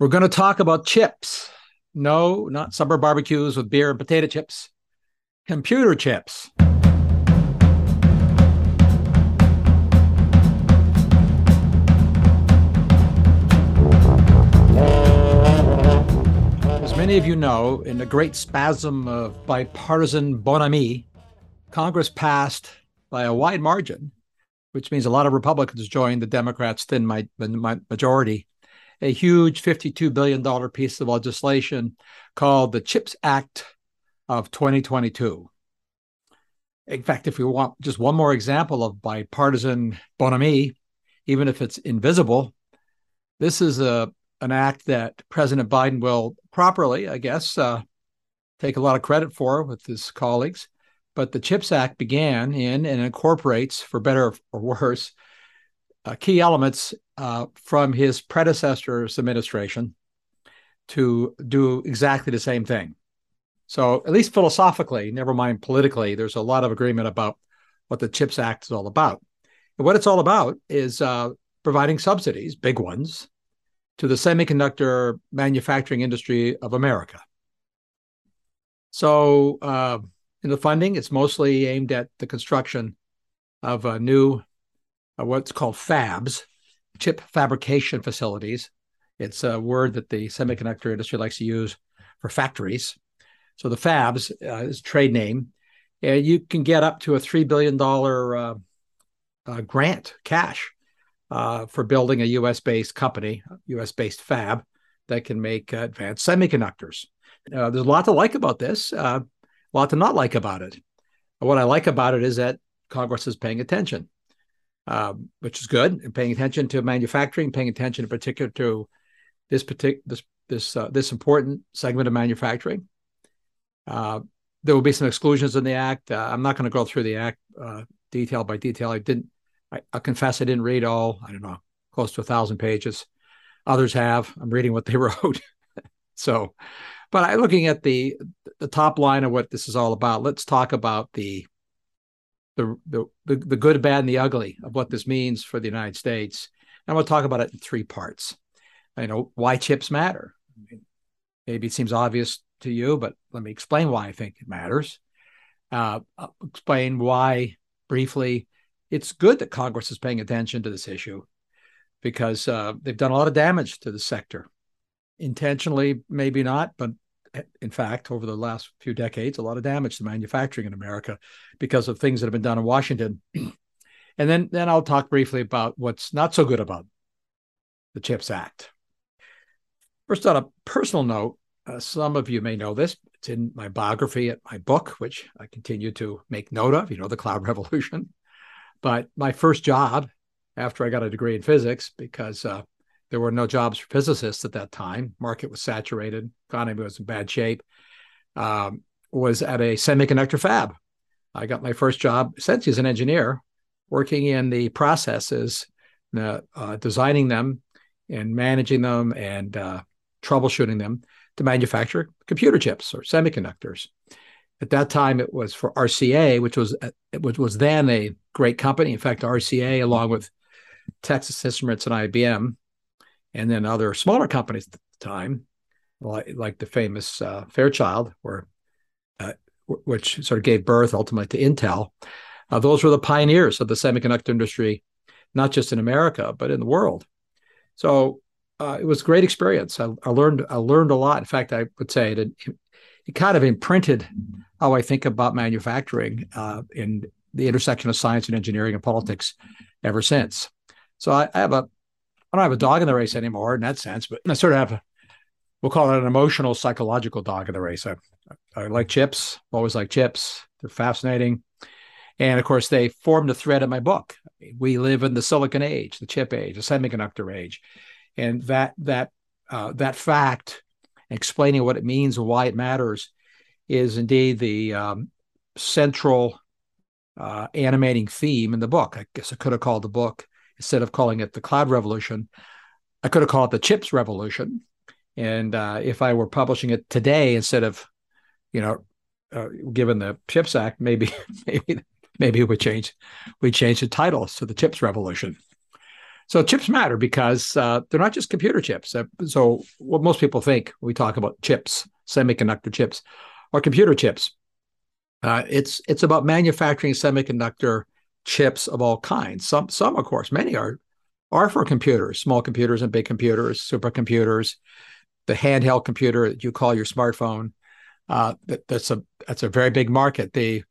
We're going to talk about chips. No, not summer barbecues with beer and potato chips. Computer chips. As many of you know, in a great spasm of bipartisan bonhomie, Congress passed by a wide margin, which means a lot of Republicans joined the Democrats' thin majority a huge $52 billion piece of legislation called the CHIPS Act of 2022. In fact, if we want just one more example of bipartisan bonhomie, even if it's invisible, this is a an act that President Biden will properly, I guess, uh, take a lot of credit for with his colleagues. But the CHIPS Act began in and incorporates, for better or worse, uh, key elements uh, from his predecessor's administration to do exactly the same thing. So, at least philosophically, never mind politically, there's a lot of agreement about what the CHIPS Act is all about. And what it's all about is uh, providing subsidies, big ones, to the semiconductor manufacturing industry of America. So, uh, in the funding, it's mostly aimed at the construction of new what's called fabs, chip fabrication facilities. It's a word that the semiconductor industry likes to use for factories. So the fabs uh, is trade name. And you can get up to a $3 billion uh, uh, grant, cash, uh, for building a US based company, US based fab that can make advanced semiconductors. Uh, there's a lot to like about this, uh, a lot to not like about it. What I like about it is that Congress is paying attention um, which is good, and paying attention to manufacturing, paying attention in particular to this particular this this uh, this important segment of manufacturing. Uh, there will be some exclusions in the act. Uh, I'm not going to go through the act uh, detail by detail. I didn't. I, I, confess I didn't read all. I don't know, close to a thousand pages. Others have. I'm reading what they wrote. so, but I looking at the the top line of what this is all about. Let's talk about the the, the, the, good, bad, and the ugly of what this means for the United States. And we'll talk about it in three parts. You know, why chips matter. Maybe it seems obvious to you, but let me explain why I think it matters. Uh, explain why, briefly, it's good that Congress is paying attention to this issue because uh, they've done a lot of damage to the sector. Intentionally, maybe not, but in fact, over the last few decades, a lot of damage to manufacturing in America because of things that have been done in Washington. and then, then I'll talk briefly about what's not so good about the CHIPS Act. First, on a personal note, uh, some of you may know this. It's in my biography at my book, which I continue to make note of, you know, The Cloud Revolution. But my first job after I got a degree in physics, because uh, there were no jobs for physicists at that time. Market was saturated. Economy was in bad shape. Um, was at a semiconductor fab. I got my first job essentially as an engineer, working in the processes, uh, uh, designing them, and managing them, and uh, troubleshooting them to manufacture computer chips or semiconductors. At that time, it was for RCA, which was which was then a great company. In fact, RCA, along with Texas Instruments and IBM, and then other smaller companies at the time, like, like the famous uh, Fairchild, or uh, which sort of gave birth ultimately to Intel. Uh, those were the pioneers of the semiconductor industry, not just in America but in the world. So uh, it was a great experience. I, I, learned I learned a lot. In fact, I would say it it kind of imprinted how I think about manufacturing uh, in the intersection of science and engineering and politics ever since. So I, I have a I don't have a dog in the race anymore in that sense, but I sort of have, we'll call it an emotional, psychological dog in the race. I, I like chips, always like chips. They're fascinating. And of course, they formed the thread of my book. We live in the silicon age, the chip age, the semiconductor age. And that, that, uh, that fact, explaining what it means and why it matters, is indeed the um, central uh, animating theme in the book. I guess I could have called the book instead of calling it the cloud revolution. I could have called it the chips revolution. And uh, if I were publishing it today instead of, you know, uh, given the Chips Act, maybe maybe maybe we change we change the title to the Chips Revolution. So chips matter because uh, they're not just computer chips. Uh, so what most people think when we talk about chips, semiconductor chips, or computer chips, uh, it's it's about manufacturing semiconductor chips of all kinds. Some some of course, many are are for computers, small computers and big computers, supercomputers, the handheld computer that you call your smartphone. Uh, that, that's a that's a very big market. The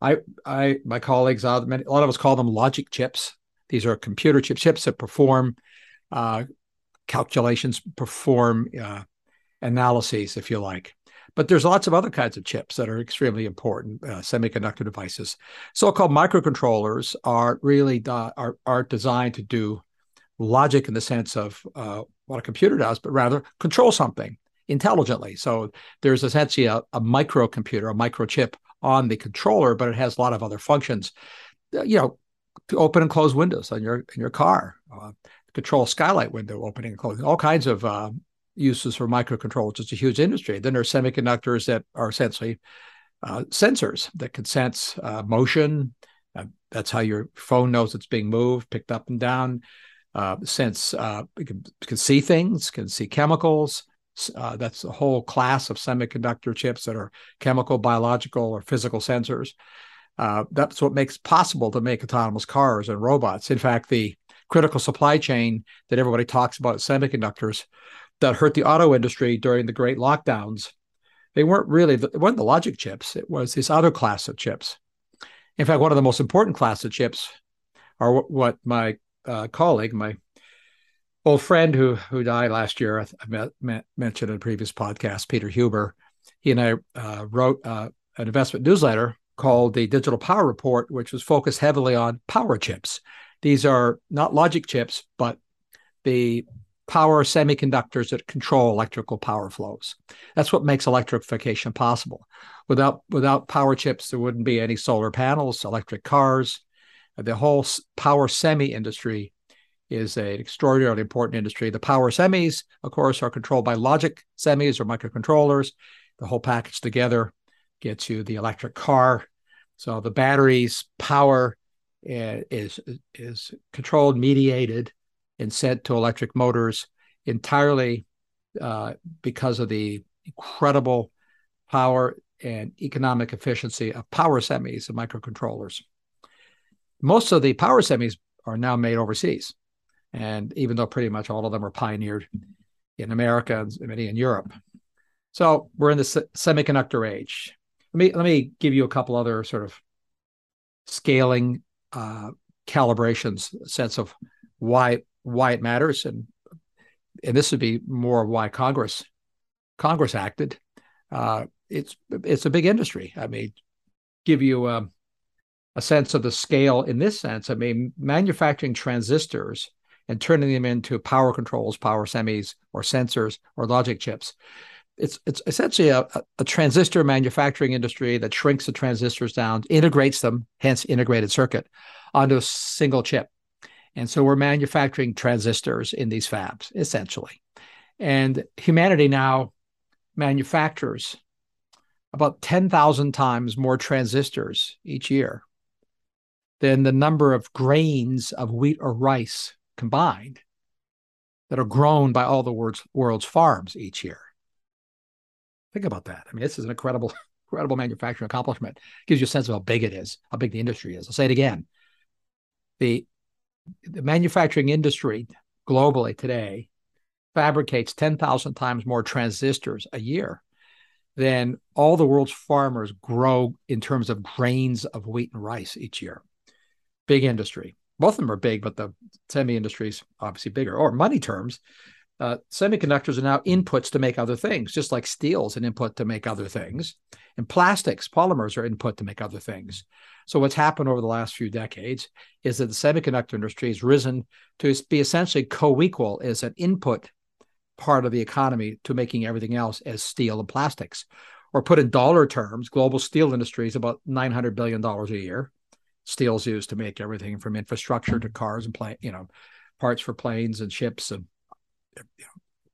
I I my colleagues, uh, a lot of us call them logic chips. These are computer chip chips that perform uh, calculations, perform uh, analyses, if you like. But there's lots of other kinds of chips that are extremely important, uh, semiconductor devices. So-called microcontrollers are really are are designed to do logic in the sense of uh, what a computer does, but rather control something intelligently. So there's essentially a, a microcomputer, a microchip on the controller, but it has a lot of other functions. Uh, you know, to open and close windows on your in your car, uh, control skylight window opening and closing, all kinds of uh, uses for microcontrollers. It's a huge industry. Then there are semiconductors that are essentially uh, sensors that can sense uh, motion. Uh, that's how your phone knows it's being moved, picked up and down. Uh, sense uh, can, can see things, can see chemicals. Uh, that's a whole class of semiconductor chips that are chemical, biological, or physical sensors. That's what makes possible to make autonomous cars and robots. In fact, the critical supply chain that everybody talks about semiconductors that hurt the auto industry during the great lockdowns, they weren't really it weren't the logic chips. It was this other class of chips. In fact, one of the most important class of chips are what, what my uh, colleague, my old friend who who died last year, I, met, met, mentioned in a previous podcast, Peter Huber. He and I uh, wrote uh, an investment newsletter called the Digital Power Report, which was focused heavily on power chips. These are not logic chips, but the power semiconductors that control electrical power flows. That's what makes electrification possible. Without without power chips, there wouldn't be any solar panels, electric cars. The whole power semi industry is an extraordinarily important industry. The power semis, of course, are controlled by logic semis or microcontrollers. The whole package together gets you the electric car. So the batteries power eh, is is controlled, mediated, and sent to electric motors entirely uh, because of the incredible power and economic efficiency of power semis and microcontrollers. Most of the power semis are now made overseas. And even though pretty much all of them are pioneered in America and many in Europe. So we're in the se- semiconductor age. Let me let me give you a couple other sort of scaling uh, calibrations, sense of why why it matters, and and this would be more why Congress Congress acted. Uh, it's it's a big industry. I mean, give you a, um, a sense of the scale in this sense. I mean, manufacturing transistors and turning them into power controls, power semis, or sensors, or logic chips. It's it's essentially a, a transistor manufacturing industry that shrinks the transistors down, integrates them, hence integrated circuit, onto a single chip. And so we're manufacturing transistors in these fabs, essentially. And humanity now manufactures about 10,000 times more transistors each year than the number of grains of wheat or rice combined that are grown by all the world's, world's farms each year. Think about that. I mean, this is an incredible, incredible manufacturing accomplishment. It gives you a sense of how big it is, how big the industry is. I'll say it again. The, the manufacturing industry globally today fabricates 10,000 times more transistors a year than all the world's farmers grow in terms of grains of wheat and rice each year. Big industry both of them are big, but the semi industry is obviously bigger. Or money terms, uh, semiconductors are now inputs to make other things, just like steel is an input to make other things. And plastics, polymers are input to make other things. So what's happened over the last few decades is that the semiconductor industry has risen to be essentially co-equal as an input part of the economy to making everything else as steel and plastics. Or put in dollar terms, global steel industry is about $900 billion a year steel's used to make everything from infrastructure to cars and plane, you know, parts for planes and ships. And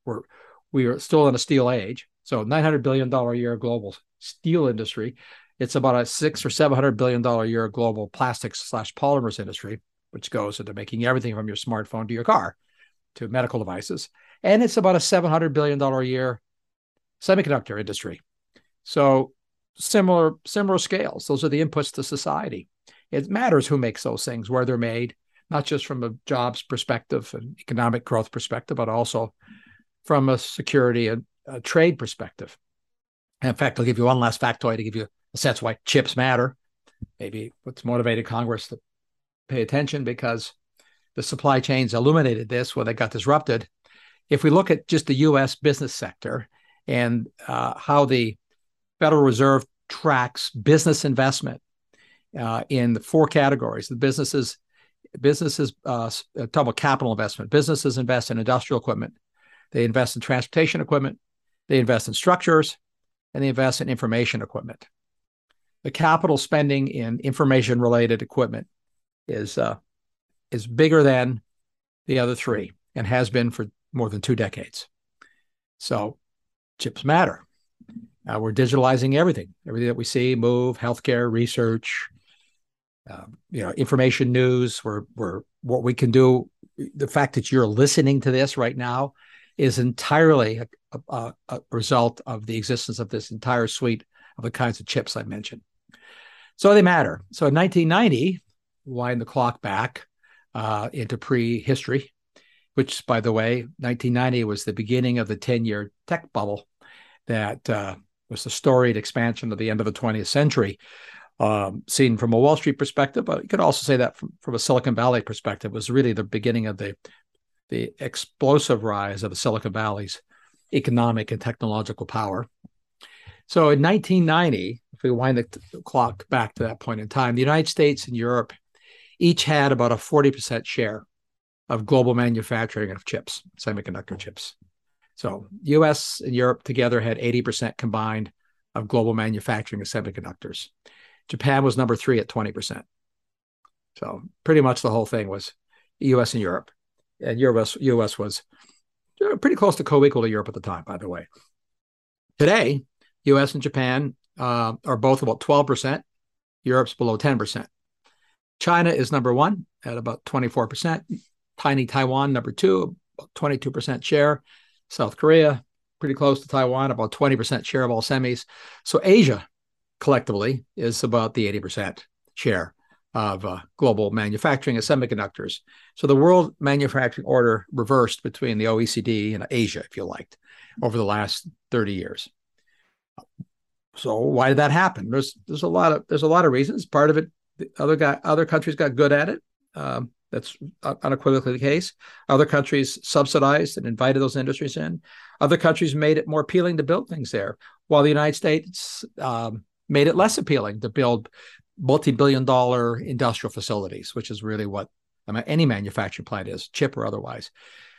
we're we are still in a steel age. So 900 billion dollar a year global steel industry. It's about a six or seven hundred billion dollar a year global plastics slash polymers industry. which goes into making everything from your smartphone to your car to medical devices. And it's about a $700 billion a year semiconductor industry. So similar similar scales. Those are the inputs to society. It matters who makes those things, where they're made, not just from a jobs perspective and economic growth perspective, but also from a security and a trade perspective. And in fact, I'll give you one last factoid to give you a sense why chips matter. Maybe what's motivated Congress to pay attention because the supply chains illuminated this when they got disrupted. If we look at just the U.S. business sector and uh, how the Federal Reserve tracks business investment uh, in the four categories, the businesses businesses uh, uh, talk about capital investment. Businesses invest in industrial equipment, they invest in transportation equipment, they invest in structures, and they invest in information equipment. The capital spending in information related equipment is uh, is bigger than the other three and has been for more than two decades. So chips matter. Uh, we're digitalizing everything, everything that we see, move, healthcare, research, uh, you know, information news. We're, we're what we can do. The fact that you're listening to this right now is entirely a, a, a result of the existence of this entire suite of the kinds of chips I mentioned. So they matter. So in 1990, wind the clock back uh, into prehistory, which, by the way, 1990 was the beginning of the 10 year tech bubble that uh, was the storied expansion of the end of the 20th century. Um, seen from a Wall Street perspective, but you could also say that from, from a Silicon Valley perspective was really the beginning of the the explosive rise of the Silicon Valley's economic and technological power. So in 1990, if we wind the clock back to that point in time, the United States and Europe each had about a 40% share of global manufacturing of chips, semiconductor chips. So US and Europe together had 80% combined of global manufacturing of semiconductors. Japan was number three at 20%. So pretty much the whole thing was US and Europe. And US, US was pretty close to co-equal to Europe at the time, by the way. Today, US and Japan uh, are both about 12%. Europe's below 10%. China is number one at about 24%. Tiny Taiwan, number two, 22% share. South Korea, pretty close to Taiwan, about 20% share of all semis. So Asia collectively is about the 80% share of uh, global manufacturing of semiconductors. So the world manufacturing order reversed between the OECD and Asia, if you liked, over the last 30 years. So why did that happen? There's there's a lot of there's a lot of reasons. Part of it, the other guy, other countries got good at it. Um, that's unequivocally the case. Other countries subsidized and invited those industries in. Other countries made it more appealing to build things there, while the United States um, made it less appealing to build multi-billion-dollar industrial facilities, which is really what I mean, any manufacturing plant is, chip or otherwise.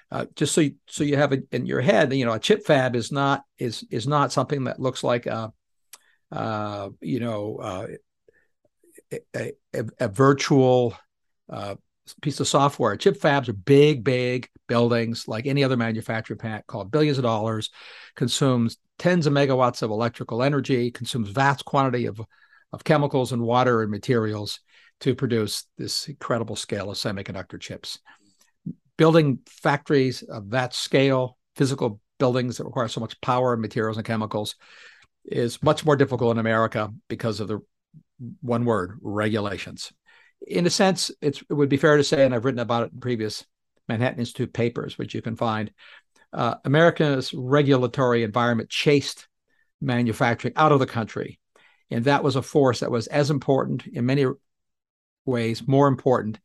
Uh, just so you, so you have it in your head, you know, a chip fab is not is is not something that looks like a, uh, you know, uh, a, a, a, virtual uh, piece of software. Chip fabs are big, big buildings like any other manufacturing plant, called billions of dollars, consumes tens of megawatts of electrical energy, consumes vast quantity of, of chemicals and water and materials to produce this incredible scale of semiconductor chips. Building factories of that scale, physical buildings that require so much power and materials and chemicals, is much more difficult in America because of the one word regulations in a sense, it would be fair to say, and I've written about it in previous Manhattan Institute papers, which you can find. Uh, America's regulatory environment chased manufacturing out of the country. And that was a force that was as important in many ways, more important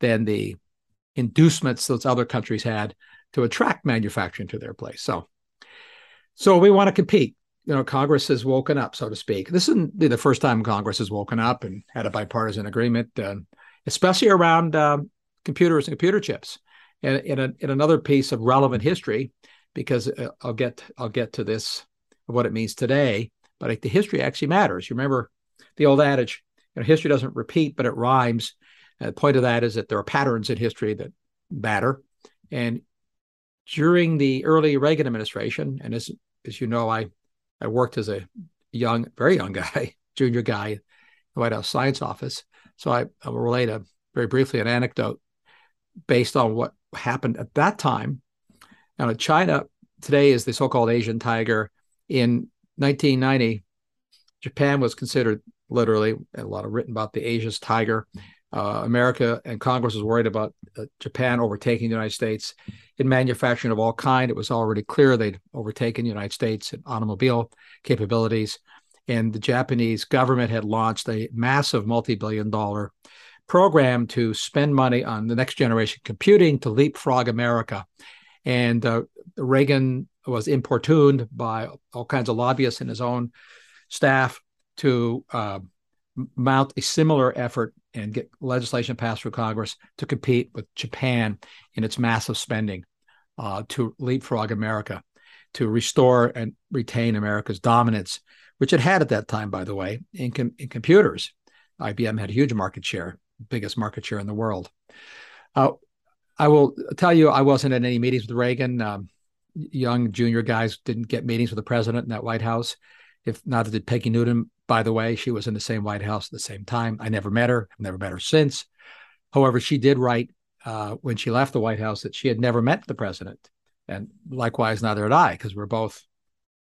than the inducements those other countries had to attract manufacturing to their place. So, so we want to compete you know, Congress has woken up, so to speak. This isn't the first time Congress has woken up and had a bipartisan agreement, uh, especially around uh, computers and computer chips. And in, a, in another piece of relevant history, because uh, I'll get I'll get to this what it means today, but the history actually matters. You remember the old adage, you know, history doesn't repeat, but it rhymes. And the point of that is that there are patterns in history that matter. And during the early Reagan administration, and as as you know, I I worked as a young, very young guy, junior guy, in the White House Science Office. So I, I will relate a very briefly an anecdote based on what happened at that time. Now, China today is the so-called Asian tiger. In 1990, Japan was considered literally a lot of written about the Asia's tiger. Uh, America and Congress was worried about uh, Japan overtaking the United States in manufacturing of all kind. It was already clear they'd overtaken the United States in automobile capabilities, and the Japanese government had launched a massive multi-billion-dollar program to spend money on the next generation computing to leapfrog America. And uh, Reagan was importuned by all kinds of lobbyists in his own staff to uh, mount a similar effort and get legislation passed through Congress to compete with Japan in its massive spending uh, to leapfrog America, to restore and retain America's dominance, which it had at that time, by the way, in, com- in computers. IBM had a huge market share, biggest market share in the world. Uh, I will tell you, I wasn't at any meetings with Reagan. Um, young junior guys didn't get meetings with the president in that White House. If not, did Peggy Noonan. by the way, she was in the same White House at the same time. I never met her. I've never met her since. However, she did write uh, when she left the White House that she had never met the president. And likewise, neither had I, because we're both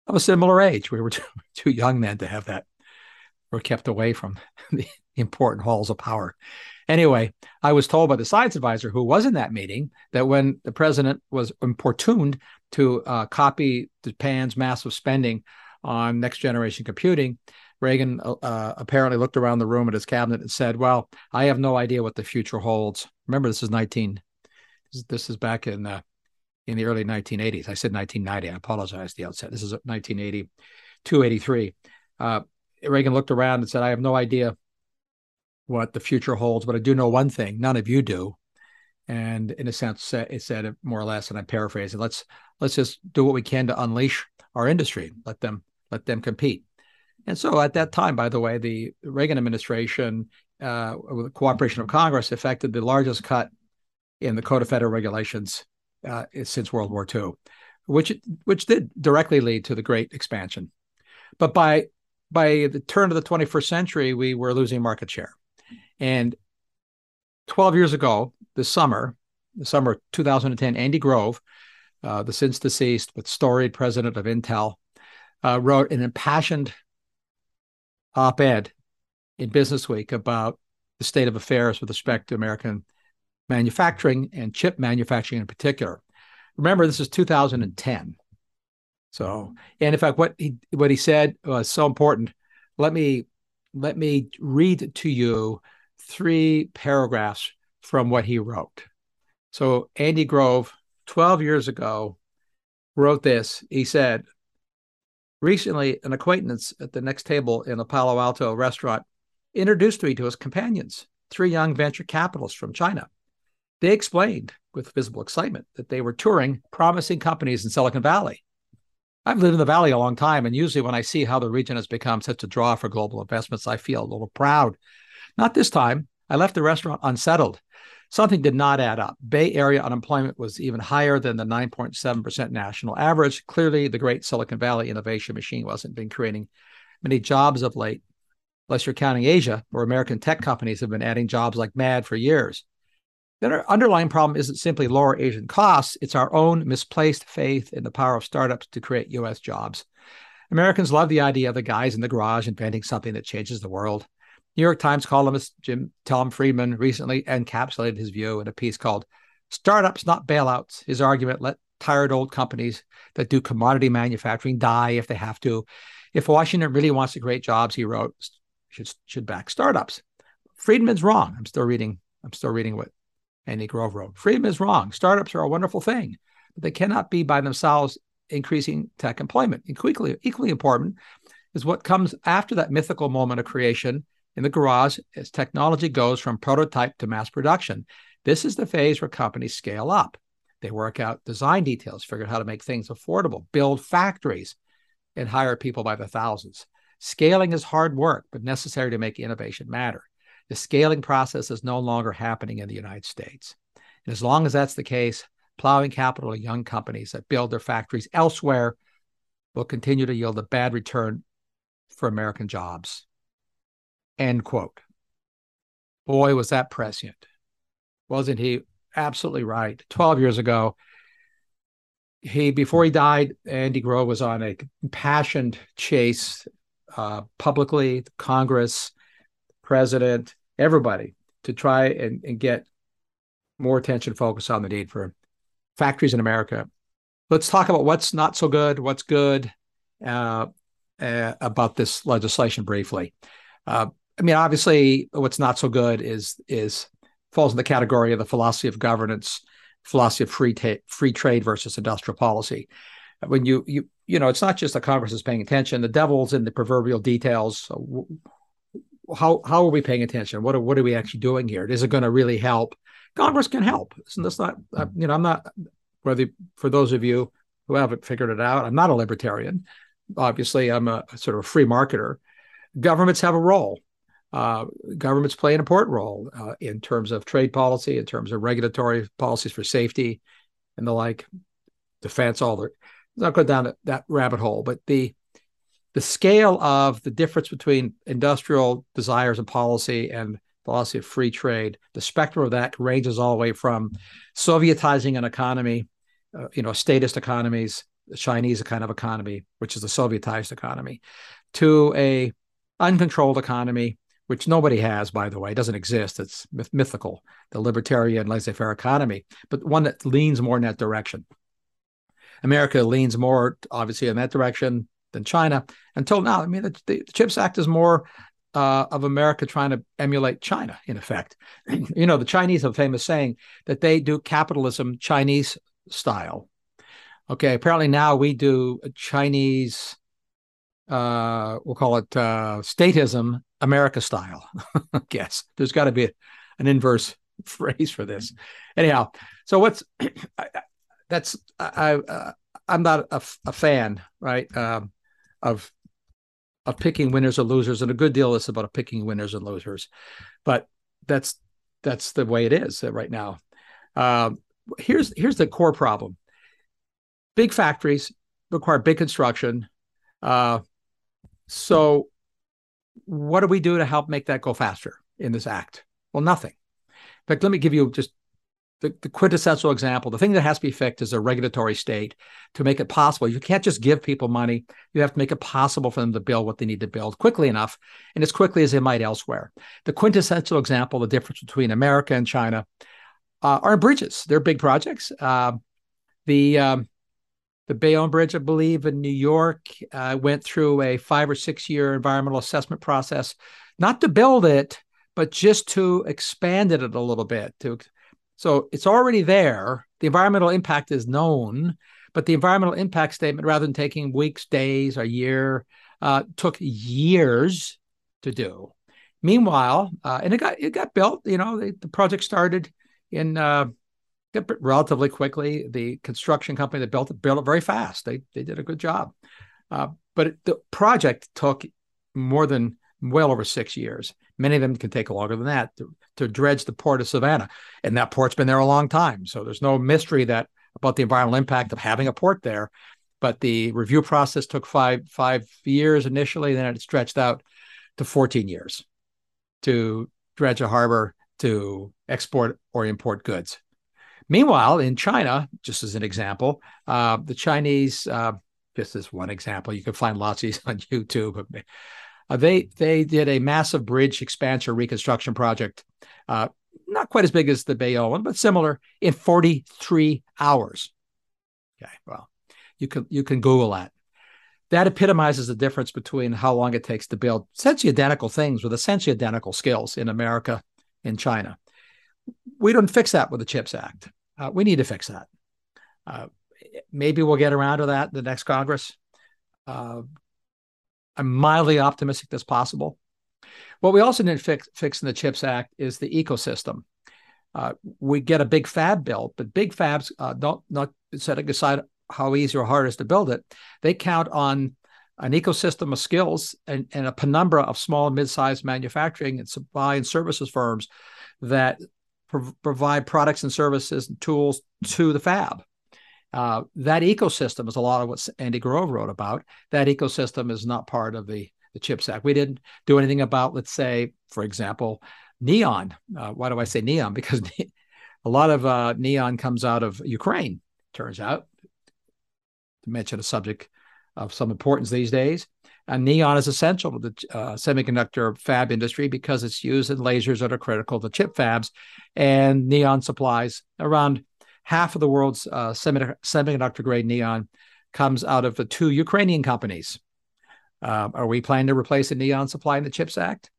of a similar age. We were too, too young then to have that. We're kept away from the important halls of power. Anyway, I was told by the science advisor who was in that meeting that when the president was importuned to uh, copy Japan's massive spending on next generation computing, Reagan uh, uh, apparently looked around the room at his cabinet and said, "Well, I have no idea what the future holds." Remember, this is 19. This is back in uh, in the early 1980s. I said 1990. I apologize at the outset. This is 1980, 283. Uh, Reagan looked around and said, "I have no idea what the future holds, but I do know one thing: none of you do." And in a sense, it said more or less, and I'm paraphrasing. Let's let's just do what we can to unleash our industry. Let them let them compete. And so at that time, by the way, the Reagan administration, uh, with the cooperation of Congress, effected the largest cut in the Code of Federal Regulations uh, since World War II, which which did directly lead to the Great Expansion. But by by the turn of the 21st century, we were losing market share. And 12 years ago, this summer, the summer 2010, Andy Grove, uh, the since deceased but storied president of Intel, uh, wrote an impassioned op ed in Business Week about the state of affairs with respect to American manufacturing and chip manufacturing in particular. Remember, this is 2010. So, mm-hmm. and in fact, what he what he said was so important. Let me let me read to you three paragraphs from what he wrote. So, Andy Grove, 12 years ago, wrote this. He said, Recently, an acquaintance at the next table in a Palo Alto restaurant introduced me to his companions, three young venture capitalists from China. They explained with visible excitement that they were touring promising companies in Silicon Valley. I've lived in the Valley a long time, and usually when I see how the region has become such a draw for global investments, I feel a little proud. Not this time. I left the restaurant unsettled something did not add up. Bay Area unemployment was even higher than the 9.7% national average. Clearly, the great Silicon Valley innovation machine wasn't been creating many jobs of late, unless you're counting Asia, where American tech companies have been adding jobs like mad for years. The underlying problem isn't simply lower Asian costs, it's our own misplaced faith in the power of startups to create US jobs. Americans love the idea of the guys in the garage inventing something that changes the world. New York Times columnist Jim Tom Friedman recently encapsulated his view in a piece called Startups, Not Bailouts. His argument let tired old companies that do commodity manufacturing die if they have to. If Washington really wants to create jobs, he wrote, should, should back startups. Friedman's wrong. I'm still reading, I'm still reading what Andy Grove wrote. is wrong. Startups are a wonderful thing, but they cannot be by themselves increasing tech employment. And Equally, equally important is what comes after that mythical moment of creation in the garage as technology goes from prototype to mass production. This is the phase where companies scale up. They work out design details, figure out how to make things affordable, build factories, and hire people by the thousands. Scaling is hard work, but necessary to make innovation matter. The scaling process is no longer happening in the United States. And as long as that's the case, plowing capital to young companies that build their factories elsewhere will continue to yield a bad return for American jobs. End quote. Boy, was that prescient. wasn't he absolutely right? 12 years ago, he before he died, Andy Grove was on a impassioned chase, uh, publicly, Congress, president, everybody, to try and, and get more attention focused on the need for factories in America. Let's talk about what's not so good, what's good uh, uh, about this legislation briefly. Uh, I mean, obviously, what's not so good is is falls in the category of the philosophy of governance, philosophy of free ta- free trade versus industrial policy. When you you you know, it's not just the Congress is paying attention; the devil's in the proverbial details. How how are we paying attention? What are what are we actually doing here? Is it going to really help? Congress can help. And that's not you know I'm not whether for those of you who haven't figured it out, I'm not a libertarian. Obviously, I'm a, a sort of a free marketer. Governments have a role uh, governments play an important role uh, in terms of trade policy, in terms of regulatory policies for safety and the like, defense, all the. Not go down that rabbit hole, but the the scale of the difference between industrial desires and policy and philosophy of free trade, the spectrum of that ranges all the way from Sovietizing an economy, uh, you know, statist economies, the Chinese kind of economy, which is the Sovietized economy, to a uncontrolled economy which nobody has, by the way, it doesn't exist. It's myth- mythical, the libertarian laissez faire economy, but one that leans more in that direction. America leans more, obviously, in that direction than China until now. I mean, the, the CHIPS Act is more uh, of America trying to emulate China, in effect. you know, the Chinese have a famous saying that they do capitalism Chinese style. Okay, apparently now we do Chinese, uh, we'll call it uh, statism America style. I guess there's got to be a, an inverse phrase for this. Anyhow, so what's that's I, I I'm not a, a fan, right, um, of of picking winners or losers, and a good deal is about picking winners and losers, but that's that's the way it is right now. Um, here's here's the core problem: big factories require big construction. Uh, so what do we do to help make that go faster in this act? Well, nothing. In fact, let me give you just the, the, quintessential example. The thing that has to be fixed is a regulatory state to make it possible. You can't just give people money. You have to make it possible for them to build what they need to build quickly enough and as quickly as they might elsewhere. The quintessential example, the difference between America and China, uh, are bridges. They're big projects. Uh, the um, the Bayonne Bridge, I believe, in New York, uh, went through a five or six year environmental assessment process, not to build it, but just to expand it a little bit. To so it's already there. The environmental impact is known, but the environmental impact statement, rather than taking weeks, days, a year, uh, took years to do. Meanwhile, uh, and it got it got built. You know, the, the project started in uh, relatively quickly. The construction company that built it built it very fast. They they did a good job, uh, but it, the project took more than well over six years. Many of them can take longer than that to, to dredge the port of Savannah, and that port's been there a long time. So there's no mystery that about the environmental impact of having a port there. But the review process took five five years initially, then it stretched out to 14 years to dredge a harbor to export or import goods. Meanwhile, in China, just as an example, uh, the Chinese, uh, just as one example, you can find lots of these on YouTube. Uh, they they did a massive bridge expansion reconstruction project, uh, not quite as big as the Bayonne, but similar, in 43 hours. Okay, well, you can you can Google that. That epitomizes the difference between how long it takes to build essentially identical things with essentially identical skills in America and China we don't fix that with the CHIPS Act. Uh, we need to fix that. Uh, maybe we'll get around to that in the next Congress. Uh, I'm mildly optimistic that's possible. What we also to fix, fix in the CHIPS Act is the ecosystem. Uh, we get a big fab built, but big fabs uh, don't not setting aside how easy or hard it is to build it. They count on an ecosystem of skills and, and a penumbra of small and mid-sized manufacturing and supply and services firms that pro- provide products and services and tools to the fab. Uh, that ecosystem is a lot of what Andy Grove wrote about. That ecosystem is not part of the, the CHIPS Act. We didn't do anything about, let's say, for example, neon. Uh, why do I say neon? Because a lot of uh, neon comes out of Ukraine, turns out, to mention a subject of some importance these days. And neon is essential to the uh, semiconductor fab industry because it's used in lasers that are critical to chip fabs. And neon supplies around half of the world's uh, semi- semiconductor grade neon comes out of the two Ukrainian companies. Uh, are we planning to replace the neon supply in the CHIPS Act?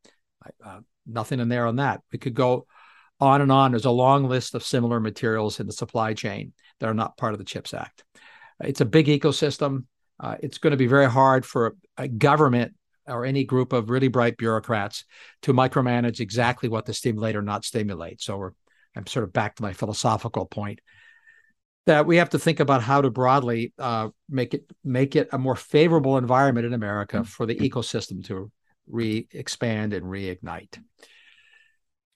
Uh, nothing in there on that. We could go on and on. There's a long list of similar materials in the supply chain that are not part of the CHIPS Act. It's a big ecosystem. Uh, it's going to be very hard for a government or any group of really bright bureaucrats to micromanage exactly what to stimulate or not stimulate. So I'm sort of back to my philosophical point that we have to think about how to broadly uh, make it make it a more favorable environment in America mm-hmm. for the ecosystem to re-expand and reignite.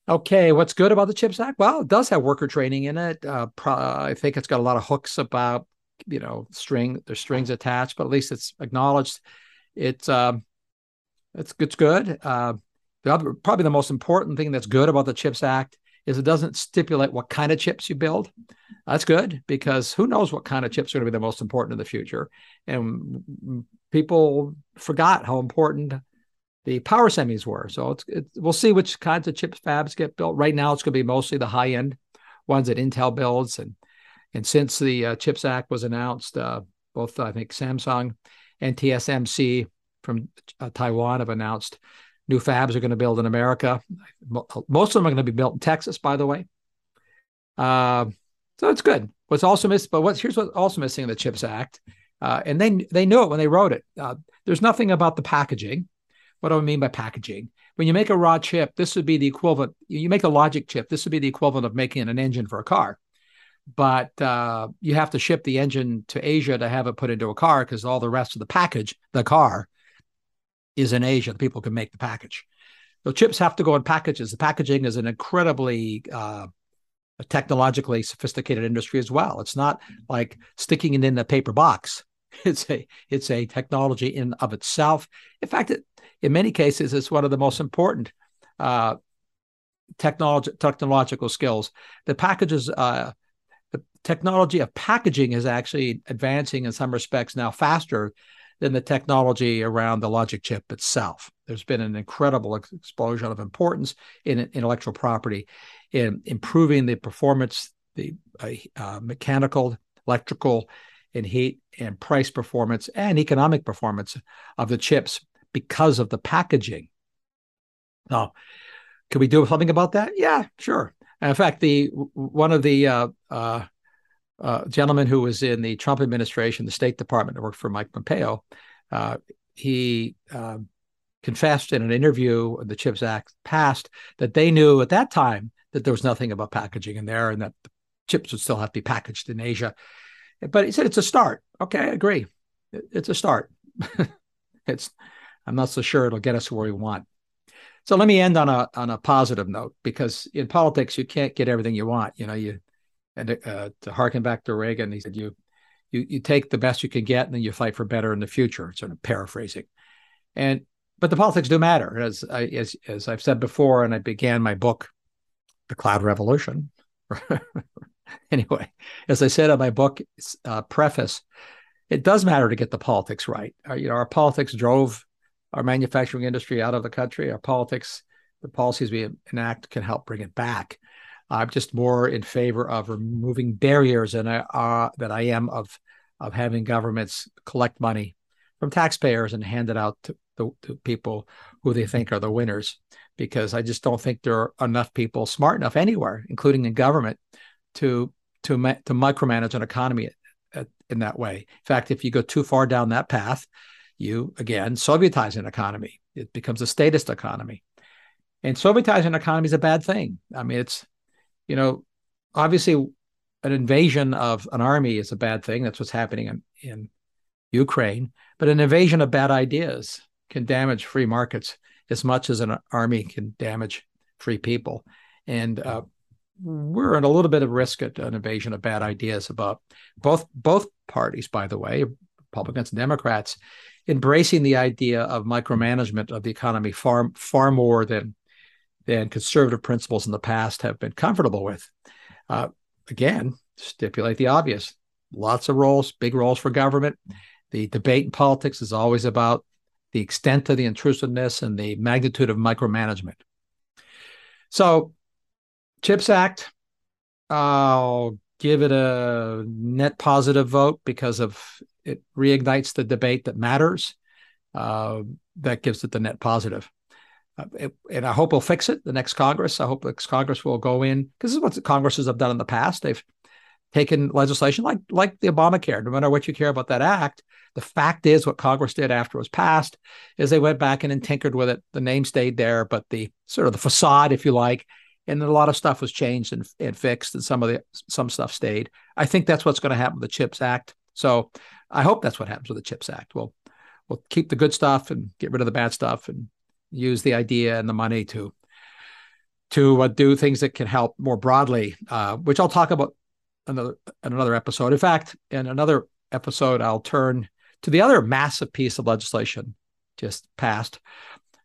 Okay, what's good about the CHIPS Act? Well, it does have worker training in it. Uh, pro- I think it's got a lot of hooks about you know string there's strings attached but at least it's acknowledged it's um it's it's good uh the other, probably the most important thing that's good about the chips act is it doesn't stipulate what kind of chips you build. That's good because who knows what kind of chips are going to be the most important in the future. And people forgot how important the power semis were. So it's, it, we'll see which kinds of chips fabs get built. Right now it's going to be mostly the high end ones that intel builds. And and since the uh, CHIPS Act was announced, uh, both I think Samsung and TSMC from uh, Taiwan have announced new fabs are going to build in America. Most of them are going to be built in Texas, by the way. Uh, so it's good. What's also missing, but what's here's what's also missing in the CHIPS Act, uh, and they they knew it when they wrote it. Uh, there's nothing about the packaging. What do I mean by packaging? When you make a raw chip, this would be the equivalent. You make a logic chip. This would be the equivalent of making an engine for a car but uh, you have to ship the engine to Asia to have it put into a car because all the rest of the package, the car, is in Asia. The people can make the package. So chips have to go in packages. The packaging is an incredibly uh, technologically sophisticated industry as well. It's not like sticking it in a paper box. It's a it's a technology in of itself. In fact, it, in many cases, it's one of the most important uh, technological skills. The packages uh, the technology of packaging is actually advancing in some respects now faster than the technology around the logic chip itself. There's been an incredible explosion of importance in intellectual property in improving the performance, the uh, uh, mechanical, electrical, and heat and price performance and economic performance of the chips because of the packaging. Now, can we do something about that? Yeah, sure. In fact, the one of the uh, uh, gentleman who was in the Trump administration, the State Department, that worked for Mike Pompeo, uh, he um, confessed in an interview the CHIPS Act passed that they knew at that time that there was nothing about packaging in there and that the chips would still have to be packaged in Asia. But he said it's a start. Okay, I agree. It's a start. it's I'm not so sure it'll get us where we want. So let me end on a on a positive note because in politics you can't get everything you want. You know, you and uh, to harken back to Reagan, he said you you you take the best you can get and then you fight for better in the future. Sort of paraphrasing, and but the politics do matter as I as as I've said before, and I began my book, The Cloud Revolution. anyway, as I said in my book uh, preface, it does matter to get the politics right. Uh, you know, our politics drove our manufacturing industry out of the country. Our politics, the policies we enact can help bring it back. I'm just more in favor of removing barriers and I, uh, that I am of of having governments collect money from taxpayers and hand it out to, to, to people who they think are the winners. Because I just don't think there are enough people smart enough anywhere, including in government, to to to micromanage an economy in that way. In fact, if you go too far down that path, you again Sovietize an economy. It becomes a statist economy. And Sovietizing an economy is a bad thing. I mean, it's, you know, obviously an invasion of an army is a bad thing. That's what's happening in, in Ukraine. But an invasion of bad ideas can damage free markets as much as an army can damage free people. And uh, we're in a little bit of risk at an invasion of bad ideas about both both parties, by the way, Republicans and Democrats, embracing the idea of micromanagement of the economy far far more than than conservative principles in the past have been comfortable with. Uh, again, stipulate the obvious. Lots of roles, big roles for government. The debate in politics is always about the extent of the intrusiveness and the magnitude of micromanagement. So, CHIPS Act, I'll give it a net positive vote because of it reignites the debate that matters. Uh, that gives it the net positive. Uh, and I hope we'll fix it. The next Congress, I hope the next Congress will go in because this is what the Congresses have done in the past. They've taken legislation like like the Obamacare. No matter what you care about that act, the fact is what Congress did after it was passed is they went back in and tinkered with it. The name stayed there, but the sort of the facade, if you like, and a lot of stuff was changed and, and fixed, and some of the some stuff stayed. I think that's what's going to happen with the CHIPS Act. So I hope that's what happens with the CHIPS Act. We'll we'll keep the good stuff and get rid of the bad stuff and use the idea and the money to to uh, do things that can help more broadly, uh, which I'll talk about another in another episode. In fact, in another episode, I'll turn to the other massive piece of legislation just passed,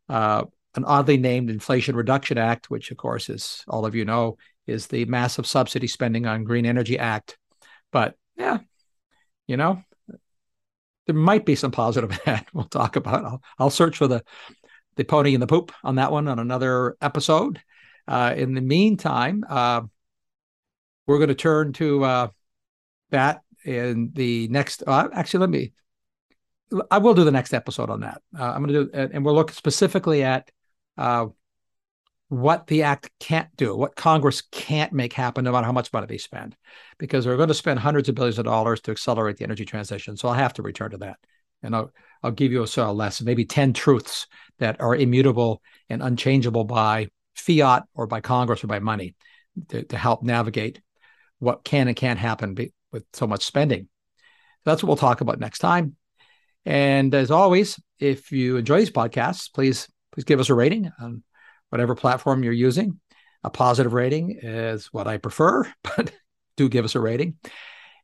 uh, an oddly named Inflation Reduction Act, which, of course, is all of you know, is the massive subsidy spending on Green Energy Act. But yeah, you know, there might be some positive that we'll talk about. I'll, I'll search for the the pony and the poop on that one on another episode. Uh, in the meantime, uh, we're going to turn to uh, that in the next. Uh, actually, let me. I will do the next episode on that. Uh, I'm going to do, and we'll look specifically at uh, what the act can't do, what Congress can't make happen, no matter how much money they spend, because they're going to spend hundreds of billions of dollars to accelerate the energy transition. So I'll have to return to that, and I'll I'll give you a sort of lesson, maybe ten truths that are immutable and unchangeable by fiat or by Congress or by money to, to help navigate what can and can't happen be, with so much spending. That's what we'll talk about next time. And as always, if you enjoy these podcasts, please please give us a rating on whatever platform you're using. A positive rating is what I prefer, but do give us a rating.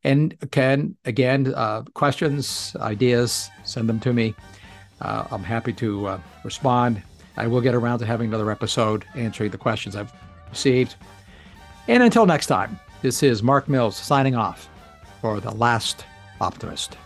And can again, uh, questions, ideas, send them to me. Uh, I'm happy to uh, respond. I will get around to having another episode answering the questions I've received. And until next time, this is Mark Mills signing off for The Last Optimist.